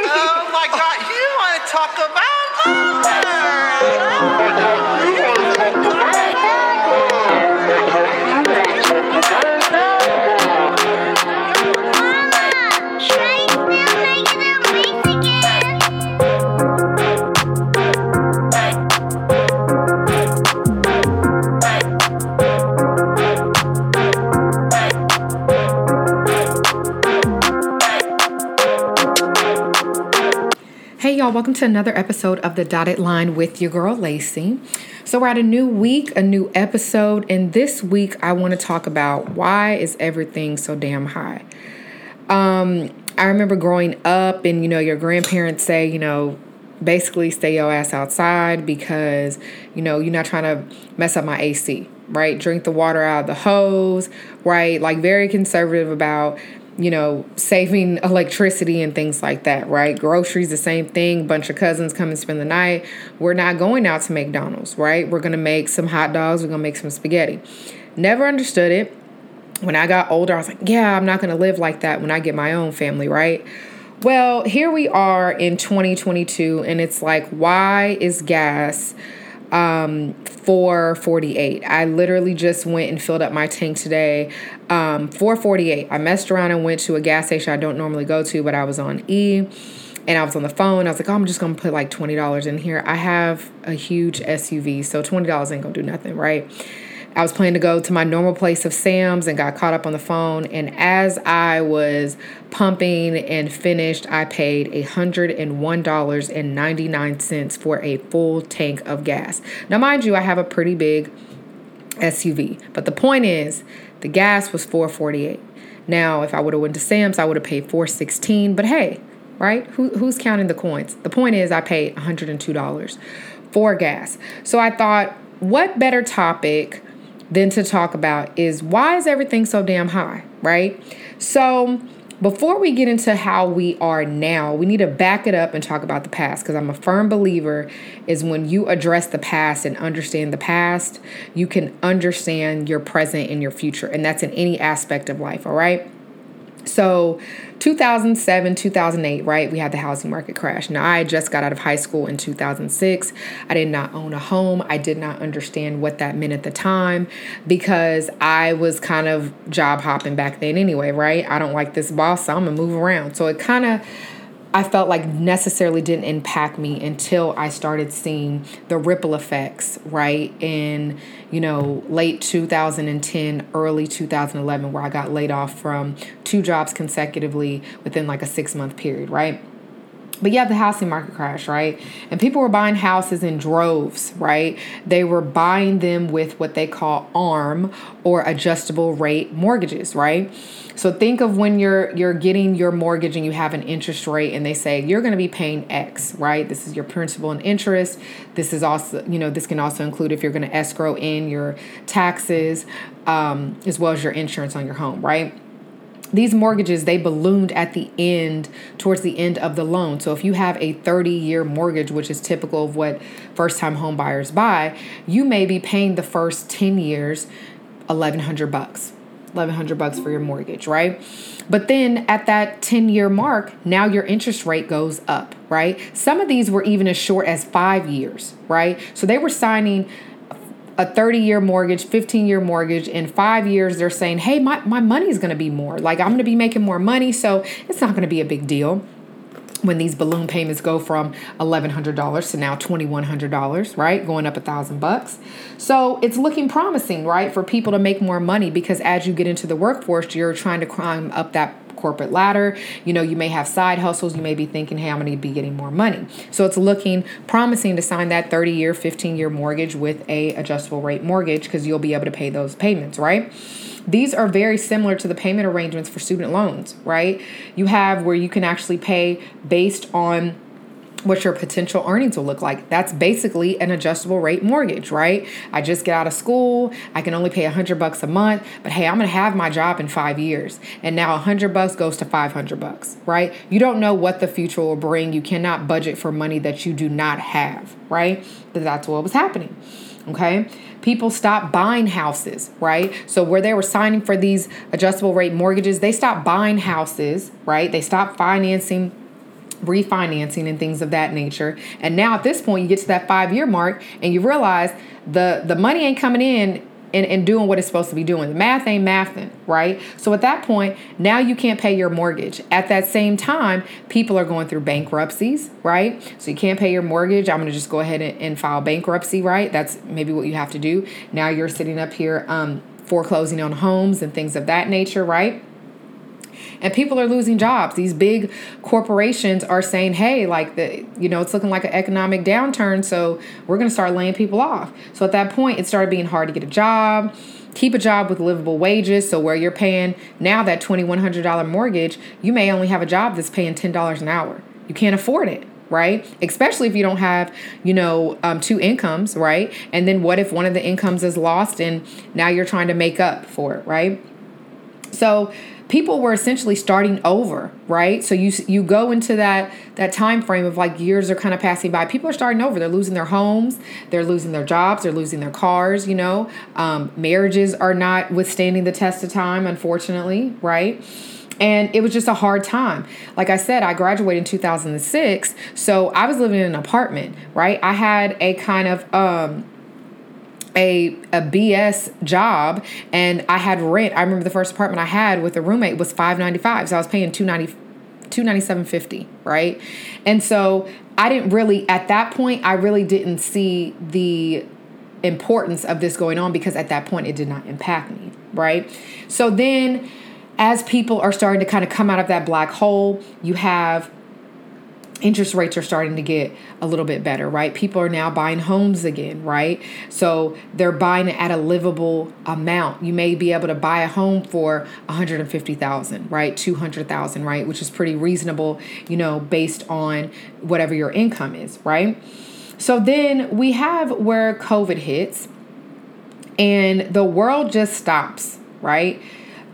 oh my God, you want to talk about y'all, welcome to another episode of The Dotted Line with your girl, Lay-Cee. So, we're at a new week, a new episode, and this week I want to talk about why is everything so damn high? Um, I remember growing up, and you know, your grandparents say, you know, basically stay your ass outside because, you know, you're not trying to mess up my AC, right? Drink the water out of the hose, right? Like, very conservative about you know, saving electricity and things like that, right? Groceries, the same thing. Bunch of cousins come and spend the night. We're not going out to McDonald's, right? We're gonna make some hot dogs. We're gonna make some spaghetti. Never understood it. When I got older, I was like, yeah, I'm not gonna live like that when I get my own family, right? Well, here we are in 2022, and it's like, why is gas um 448 i literally just went and filled up my tank today. Um 448 i messed around and went to a gas station i don't normally go to but i was on e and i was on the phone. I was like oh i'm just gonna put like $20 in here. I have a huge suv so $20 ain't gonna do nothing right I was planning to go to my normal place of Sam's and got caught up on the phone. And as I was pumping and finished, I paid $101.99 for a full tank of gas. Now, mind you, I have a pretty big SUV, but the point is the gas was 448. Now, if I would have went to Sam's, I would have paid 416, but hey, right? Who, who's counting the coins? The point is I paid $102 for gas. So I thought, what better topic than to talk about is why is everything so damn high, right? So, before we get into how we are now, we need to back it up and talk about the past because I'm a firm believer is when you address the past and understand the past, you can understand your present and your future. And that's in any aspect of life, all right? So, 2007, 2008, right? We had the housing market crash. Now, I just got out of high school in 2006. I did not own a home. I did not understand what that meant at the time because I was kind of job hopping back then anyway, right? I don't like this boss, so I'm gonna move around. So, it kind of I felt like necessarily didn't impact me until I started seeing the ripple effects, right? In, you know, late 2010, early 2011, where I got laid off from two jobs consecutively within like a six month period, right? But yeah, the housing market crash, right? And people were buying houses in droves, right? They were buying them with what they call ARM or adjustable rate mortgages, right? So think of when you're you're getting your mortgage and you have an interest rate and they say you're going to be paying X, right? This is your principal and interest. This is also, you know, this can also include if you're going to escrow in your taxes um, as well as your insurance on your home, right? These mortgages they ballooned at the end towards the end of the loan. So if you have a 30 year mortgage which is typical of what first time home buyers buy you may be paying the first 10 years 1100 bucks 1100 bucks for your mortgage right? But then at that 10 year mark now your interest rate goes up right? Some of these were even as short as 5 years right? So they were signing a 30 year mortgage, 15 year mortgage, in five years, they're saying, hey, my, my money's gonna be more. Like, I'm gonna be making more money, so it's not gonna be a big deal. When these balloon payments go from $1100 to now $2100 right? Going up a thousand bucks. So it's looking promising right for people to make more money because as you get into the workforce you're trying to climb up that corporate ladder. You know you may have side hustles. You may be thinking hey i'm going to be getting more money. So it's looking promising to sign that 30 year 15 year mortgage with a adjustable rate mortgage because you'll be able to pay those payments right? These are very similar to the payment arrangements for student loans, right? You have where you can actually pay based on what your potential earnings will look like. That's basically an adjustable rate mortgage, right? I just get out of school, I can only pay 100 bucks a month, but hey, I'm going to have my job in 5 years. And now 100 bucks goes to 500 bucks, right? You don't know what the future will bring. You cannot budget for money that you do not have, right? But that's what was happening. Okay? People stopped buying houses, right? So where they were signing for these adjustable rate mortgages, they stopped buying houses, right? They stopped financing refinancing and things of that nature. And now at this point, you get to that five year mark and you realize the the money ain't coming in and, and doing what it's supposed to be doing. The math ain't mathing, right? So at that point, now you can't pay your mortgage. At that same time, people are going through bankruptcies, right? So you can't pay your mortgage. I'm gonna just go ahead and, and file bankruptcy, right? That's maybe what you have to do. Now you're sitting up here um, foreclosing on homes and things of that nature, right? And people are losing jobs these big corporations are saying hey like the you know it's looking like an economic downturn so we're going to start laying people off so at that point it started being hard to get a job keep a job with livable wages so where you're paying now that $2100 mortgage you may only have a job that's paying $10 an hour you can't afford it right? Especially if you don't have, you know, um, two incomes, right? And then what if one of the incomes is lost and now you're trying to make up for it, right? So people were essentially starting over right? So you you go into that that time frame of like years are kind of passing by. People are starting over. They're losing their homes. They're losing their jobs. They're losing their cars you know? Um, marriages are not withstanding the test of time unfortunately right? And it was just a hard time. Like I said, I graduated in 2006, so I was living in an apartment, right? I had a kind of um a a BS job and I had rent. I remember the first apartment I had with a roommate was 595. So I was paying 290 297.50, right? And so I didn't really at that point I really didn't see the importance of this going on because at that point it did not impact me, right? So then as people are starting to kind of come out of that black hole, you have interest rates are starting to get a little bit better, right? People are now buying homes again, right? So they're buying at a livable amount. You may be able to buy a home for 150,000, right? 200,000, right? Which is pretty reasonable, you know, based on whatever your income is, right? So then we have where COVID hits and the world just stops, right?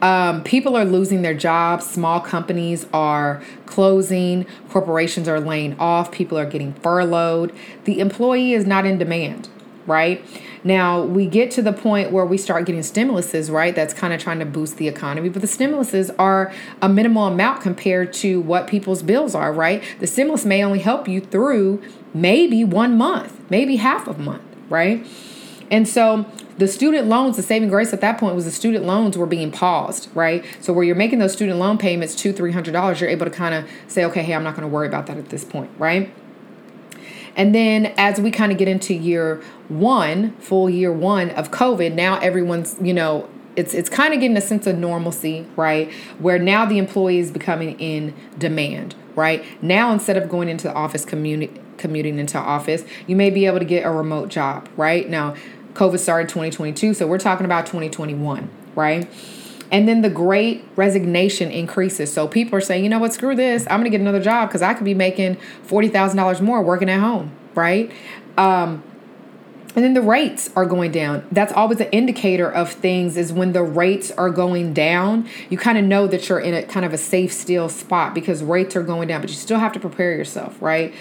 Um, people are losing their jobs. Small companies are closing. Corporations are laying off. People are getting furloughed. The employee is not in demand, right? Now, we get to the point where we start getting stimuluses, right? That's kind of trying to boost the economy, but the stimuluses are a minimal amount compared to what people's bills are, right? The stimulus may only help you through maybe one month, maybe half a month, right? And so the student loans, the saving grace at that point was the student loans were being paused, right? So where you're making those student loan payments, two, three hundred dollars, you're able to kind of say, okay, hey, I'm not going to worry about that at this point, right? And then as we kind of get into year one, full year one of COVID, now everyone's, you know, it's it's kind of getting a sense of normalcy, right? Where now the employee is becoming in demand, right? Now instead of going into the office community commuting into office, you may be able to get a remote job, right? Now COVID started 2022, so we're talking about 2021, right? And then the great resignation increases. So people are saying, you know what, screw this. I'm going to get another job because I could be making $40,000 more working at home, right? Um, and then the rates are going down. That's always an indicator of things is when the rates are going down, you kind of know that you're in a kind of a safe, still spot because rates are going down, but you still have to prepare yourself, right?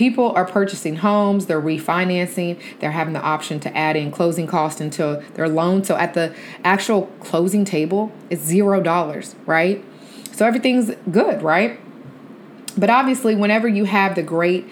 People are purchasing homes, they're refinancing, they're having the option to add in closing cost into their loan. So at the actual closing table, it's zero dollars, right? So everything's good, right? But obviously, whenever you have the great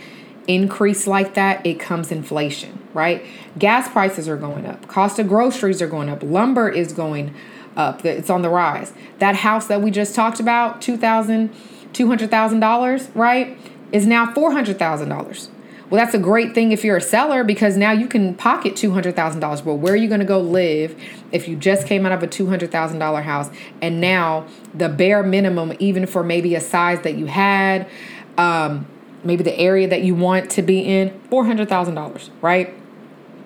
increase like that, it comes inflation, right? Gas prices are going up, cost of groceries are going up, lumber is going up, it's on the rise. That house that we just talked about, $2,000, $200,000, right? Is now $400,000. Well, that's a great thing if you're a seller because now you can pocket $200,000. Well, where are you going to go live if you just came out of a $200,000 house and now the bare minimum, even for maybe a size that you had, um, maybe the area that you want to be in, $400,000, right?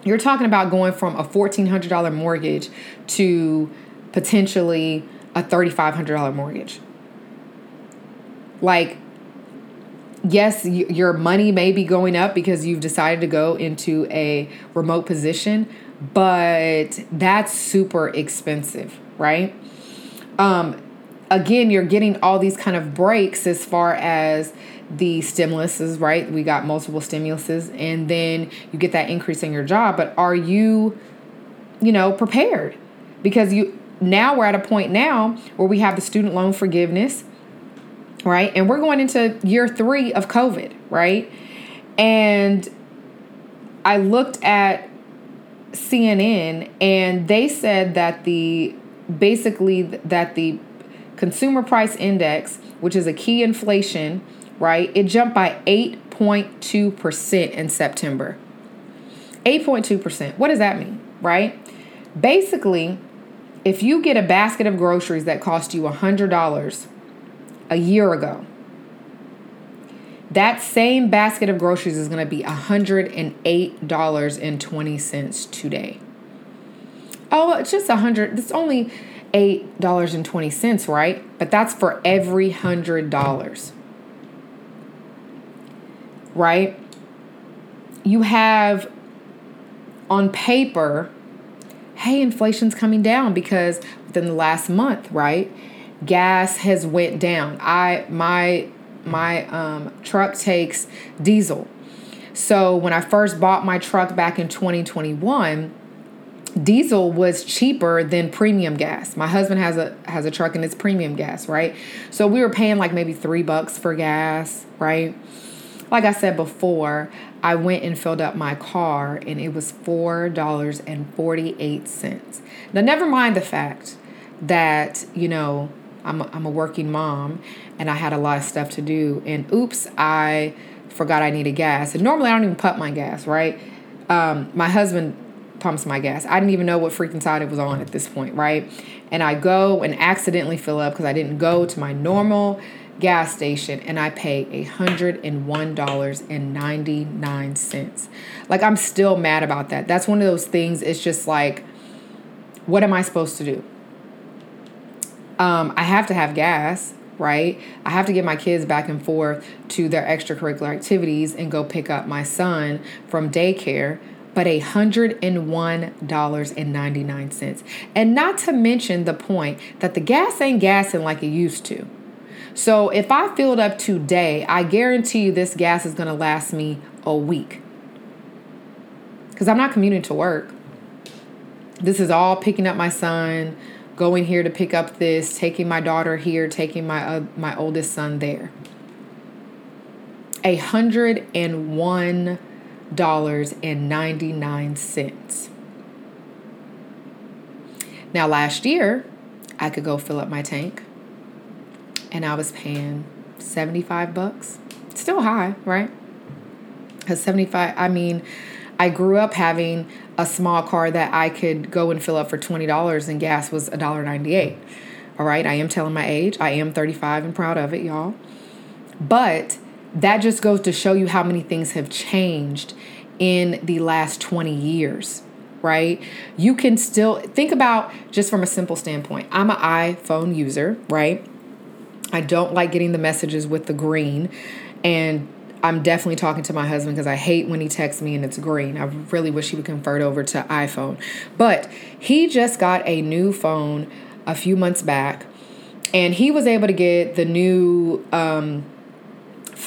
You're talking about going from a $1,400 mortgage to potentially a $3,500 mortgage. Like, yes, your money may be going up because you've decided to go into a remote position, but that's super expensive, right? Um, again, you're getting all these kind of breaks as far as the stimuluses, right? We got multiple stimuluses, and then you get that increase in your job. But are you, you know, prepared? Because you now we're at a point now where we have the student loan forgiveness right? And we're going into year three of COVID, right? And I looked at CNN and they said that the basically that the consumer price index, which is a key inflation, right? It jumped by 8.2% in September. 8.2%. What does that mean, right? Basically, if you get a basket of groceries that cost you $100 a year ago, that same basket of groceries is going to be $108.20 today. Oh, it's just a hundred. It's only eight dollars and twenty cents, right? But that's for every hundred dollars, right? You have on paper, hey, inflation's coming down because within the last month, right? Gas has went down. I my my um, truck takes diesel. So when I first bought my truck back in 2021, diesel was cheaper than premium gas. My husband has a has a truck and it's premium gas, right? So we were paying like maybe 3 bucks for gas, right? Like I said before, I went and filled up my car and it was $4.48. Now never mind the fact that, you know, I'm a, I'm a working mom and I had a lot of stuff to do and oops, I forgot I needed gas. And normally I don't even pump my gas, right? Um, my husband pumps my gas. I didn't even know what freaking side it was on at this point, right? And I go and accidentally fill up because I didn't go to my normal gas station and I pay $101.99. Like I'm still mad about that. That's one of those things, it's just like, what am I supposed to do? Um, I have to have gas, right? I have to get my kids back and forth to their extracurricular activities and go pick up my son from daycare but $101.99. And not to mention the point that the gas ain't gassing like it used to. So if I fill it up today, I guarantee you this gas is to last me a week. Because I'm not commuting to work. This is all picking up my son, going here to pick up this, taking my daughter here, taking my uh, my oldest son there. A hundred and one dollars and ninety nine cents. Now last year, I could go fill up my tank, and I was paying seventy five bucks. Still high, right? Because seventy five. I mean, I grew up having a small car that I could go and fill up for $20 and gas was $1.98. All right, I am telling my age. I am 35 and proud of it, y'all. But that just goes to show you how many things have changed in the last 20 years, right? You can still think about just from a simple standpoint. I'm an iPhone user, right? I don't like getting the messages with the green and I'm definitely talking to my husband because I hate when he texts me and it's green. I really wish he would convert over to iPhone. But he just got a new phone a few months back and he was able to get the new um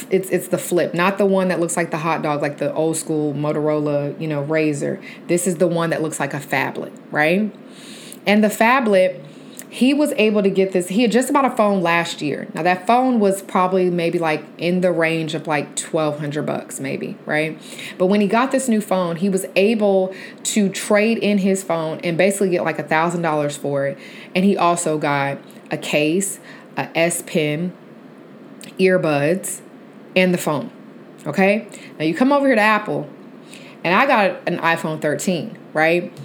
it's it's the flip, not the one that looks like the hot dog, like the old school Motorola, you know, Razr. This is the one that looks like a phablet, right? And the phablet he was able to get this. He had just bought a phone last year. Now that phone was probably maybe like in the range of like twelve hundred bucks, maybe right. But when he got this new phone, he was able to trade in his phone and basically get like a thousand dollars for it. And he also got a case, a S Pen, earbuds, and the phone. Okay. Now you come over here to Apple, and I got an iPhone 13, right?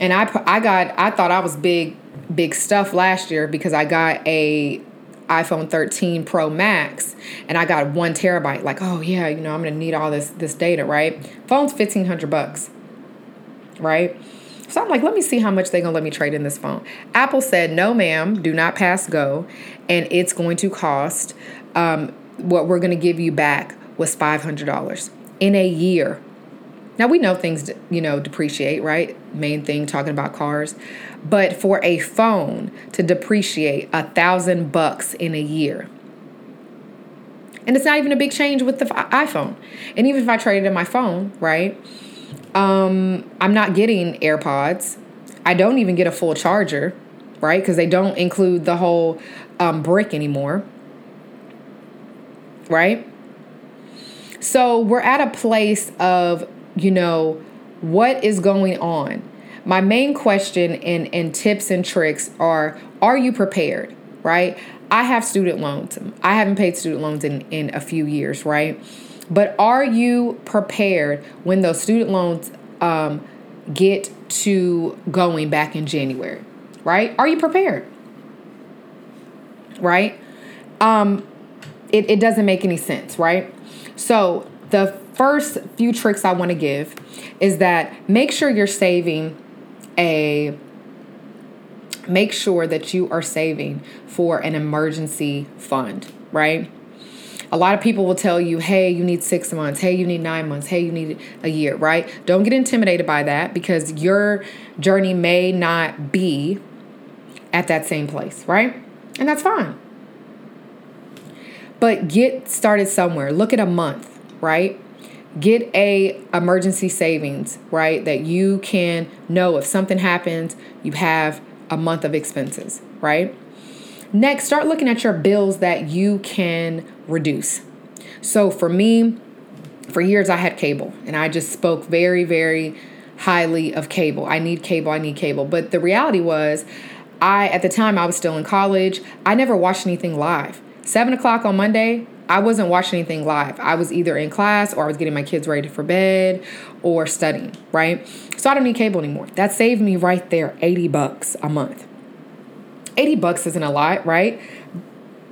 And I I got I thought I was big big stuff last year because I got a iPhone 13 Pro Max and I got one terabyte. Like, oh yeah, you know, I'm gonna need all this this data, right? Phone's fifteen hundred bucks, right? So I'm like, let me see how much they're gonna let me trade in this phone. Apple said, no, ma'am, do not pass go, and it's going to cost um, what we're gonna give you back was five hundred dollars in a year. Now we know things, you know, depreciate, right? Main thing talking about cars. But for a phone to depreciate a thousand bucks in a year, and it's not even a big change with the iPhone. And even if I traded in my phone, right? Um, I'm not getting AirPods. I don't even get a full charger, right? Because they don't include the whole um, brick anymore. right? So we're at a place of, you know, what is going on? My main question and, and tips and tricks are are you prepared, right? I have student loans. I haven't paid student loans in, in a few years, right? But are you prepared when those student loans um, get to going back in January, right? Are you prepared? Right? Um, it, it doesn't make any sense, right? So, the first few tricks I want to give is that make sure you're saving a make sure that you are saving for an emergency fund, right? A lot of people will tell you, hey, you need six months. Hey, you need nine months. Hey, you need a year, right? Don't get intimidated by that because your journey may not be at that same place, right? And that's fine. But get started somewhere. Look at a month, right? Get a emergency savings, right? That you can know if something happens, you have a month of expenses, right? Next, start looking at your bills that you can reduce. So for me, for years I had cable and I just spoke very, very highly of cable. I need cable, I need cable. But the reality was, I, at the time, I was still in college. I never watched anything live. Seven o'clock on Monday, I wasn't watching anything live. I was either in class or I was getting my kids ready for bed or studying, right? So I don't need cable anymore. That saved me right there 80 bucks a month. 80 bucks isn't a lot, right?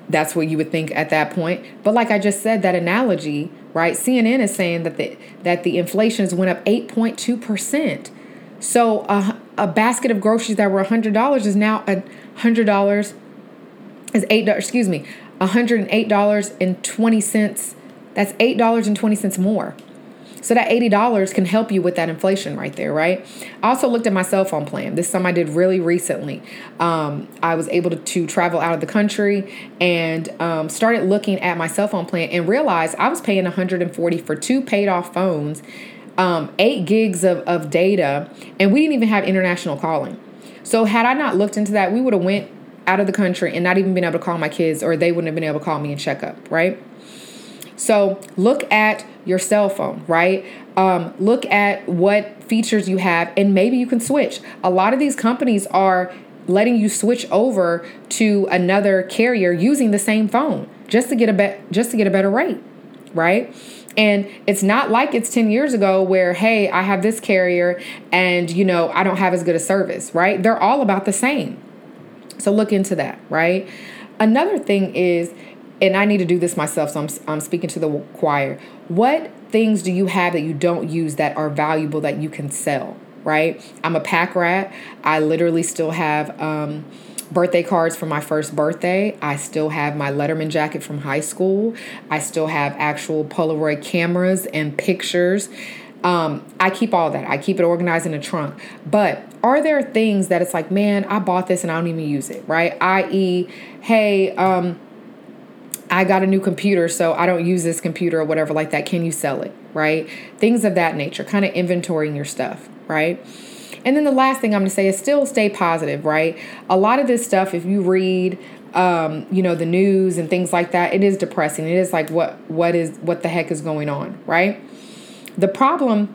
That's what you would think at that point. But like I just said, that analogy, right? CNN is saying that the that the inflations went up 8.2%. So a, a basket of groceries that were $100 is now a $100 is $8 excuse me, $108.20. That's $8.20 more. So that $80 can help you with that inflation right there, right? I also looked at my cell phone plan. This is something I did really recently. Um, I was able to, to, travel out of the country and um, started looking at my cell phone plan and realized I was paying 140 for two paid off phones, um, eight gigs of, of data, and we didn't even have international calling. So had I not looked into that, we would have went out of the country and not even been able to call my kids or they wouldn't have been able to call me and check up, right? So look at your cell phone, right? Um, look at what features you have, and maybe you can switch. A lot of these companies are letting you switch over to another carrier using the same phone just to get a be- just to get a better rate, right? And it's not like it's 10 years ago where, hey, I have this carrier and, you know, I don't have as good a service, right? They're all about the same. So look into that, right? Another thing is and I need to do this myself, so I'm, I'm speaking to the choir. What things do you have that you don't use that are valuable that you can sell, right? I'm a pack rat. I literally still have um, birthday cards from my first birthday. I still have my Letterman jacket from high school. I still have actual Polaroid cameras and pictures. Um, I keep all that. I keep it organized in a trunk. But are there things that it's like, man, I bought this and I don't even use it, right? I.e., hey, um, I got a new computer, so I don't use this computer or whatever like that. Can you sell it? Right? Things of that nature, kind of inventorying your stuff, right? And then the last thing I'm going to say is still stay positive, right? A lot of this stuff, if you read, um, you know, the news and things like that, it is depressing. It is like what what is what the heck is going on, right? The problem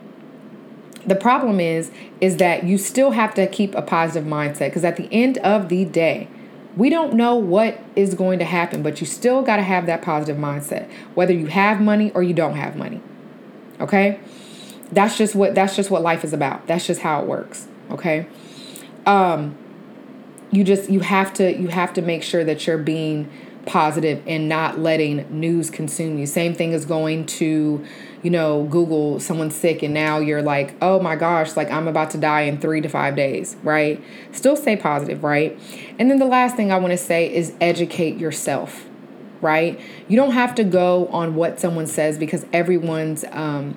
the problem is is that you still have to keep a positive mindset because at the end of the day, we don't know what is going to happen, but you still got to have that positive mindset, whether you have money or you don't have money. Okay? That's just what that's just what life is about. That's just how it works. Okay? Um you just you have to you have to make sure that you're being positive and not letting news consume you. Same thing as going to, you know, Google someone's sick and now you're like, oh my gosh, like I'm about to die in three to five days, right? Still stay positive, right? And then the last thing I want to say is educate yourself, right? You don't have to go on what someone says because everyone's um,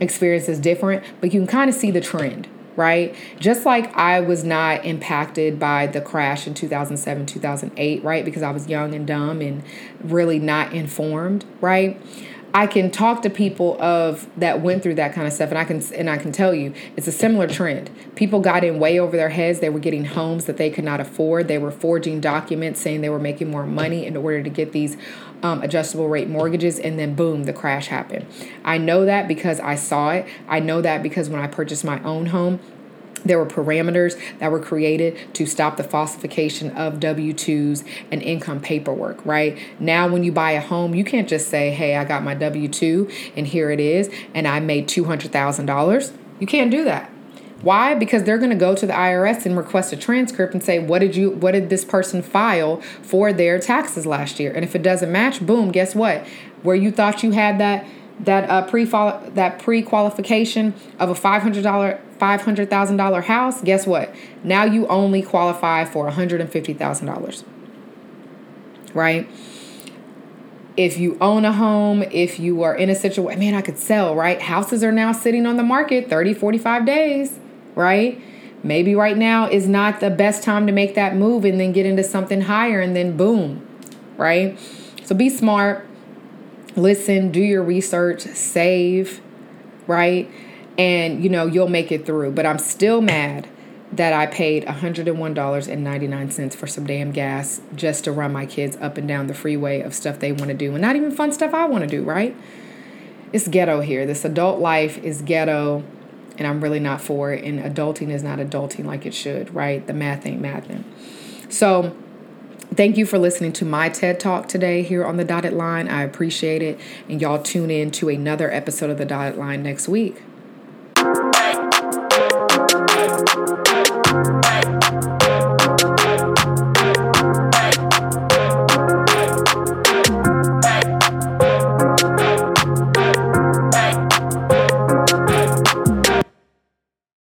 experience is different, but you can kind of see the trend, right? Just like I was not impacted by the crash in 2007, 2008, right? Because I was young and dumb and really not informed, right? I can talk to people of that went through that kind of stuff and I can and I can tell you it's a similar trend. People got in way over their heads. They were getting homes that they could not afford. They were forging documents saying they were making more money in order to get these um, adjustable rate mortgages and then boom the crash happened. I know that because I saw it. I know that because when I purchased my own home there were parameters that were created to stop the falsification of W 2s and income paperwork, right? Now, when you buy a home, you can't just say, hey, I got my W 2 and here it is, and I made $200,000. You can't do that. Why? Because they're going to go to the IRS and request a transcript and say, "What did you what did this person file for their taxes last year?" And if it doesn't match, boom, guess what? Where you thought you had that that uh, pre that pre qualification of a five hundred dollar five hundred thousand dollar house, guess what? Now you only qualify for one hundred and fifty thousand dollars. Right? If you own a home, if you are in a situation, man, I could sell, right? Houses are now sitting on the market 30, 45 days, right? Maybe right now is not the best time to make that move and then get into something higher and then boom, right? So be smart listen, do your research, save, right? And you know, you'll make it through. But I'm still mad that I paid $101.99 for some damn gas just to run my kids up and down the freeway of stuff they want to do and not even fun stuff I want to do, right? It's ghetto here. This adult life is ghetto and I'm really not for it. And adulting is not adulting like it should, right? The math ain't mathing. So, Thank you for listening to my TED Talk today here on the Dotted Line. I appreciate it. And y'all tune in to another episode of the Dotted Line next week.